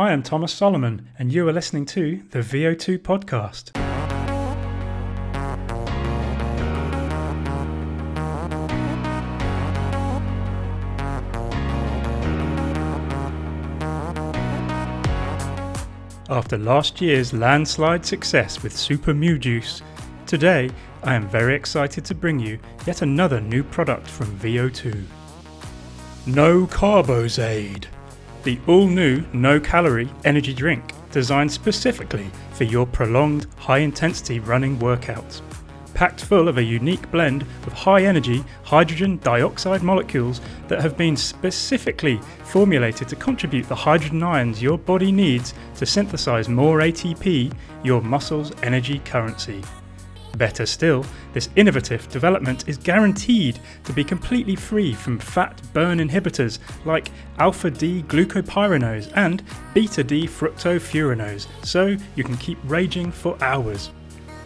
I am Thomas Solomon, and you are listening to the Veohtu podcast. After last year's landslide success with Super Mew Juice, today I am very excited to bring you yet another new product from Veohtu. No Carbozade, the all new no calorie energy drink designed specifically for your prolonged high intensity running workouts. Packed full of a unique blend of high energy hydrogen dioxide molecules that have been specifically formulated to contribute the hydrogen ions your body needs to synthesize more ATP, your muscles' energy currency. Better still, this innovative development is guaranteed to be completely free from fat burn inhibitors like alpha D glucopyranose and beta D fructofuranose, so you can keep raging for hours.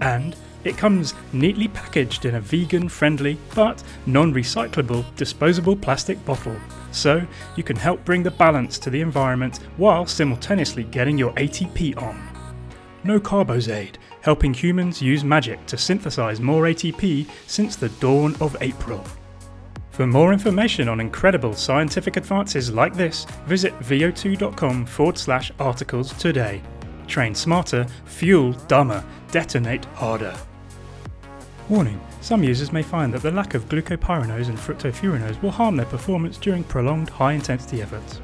And it comes neatly packaged in a vegan friendly but non recyclable disposable plastic bottle, so you can help bring the balance to the environment while simultaneously getting your ATP on. No Carbozade, helping humans use magic to synthesize more ATP since the dawn of April. For more information on incredible scientific advances like this, visit veohtu.com forward slash articles today. Train smarter, fuel dumber, detonate harder. Warning some users may find that the lack of glucopyranose and fructofuranose will harm their performance during prolonged high intensity efforts.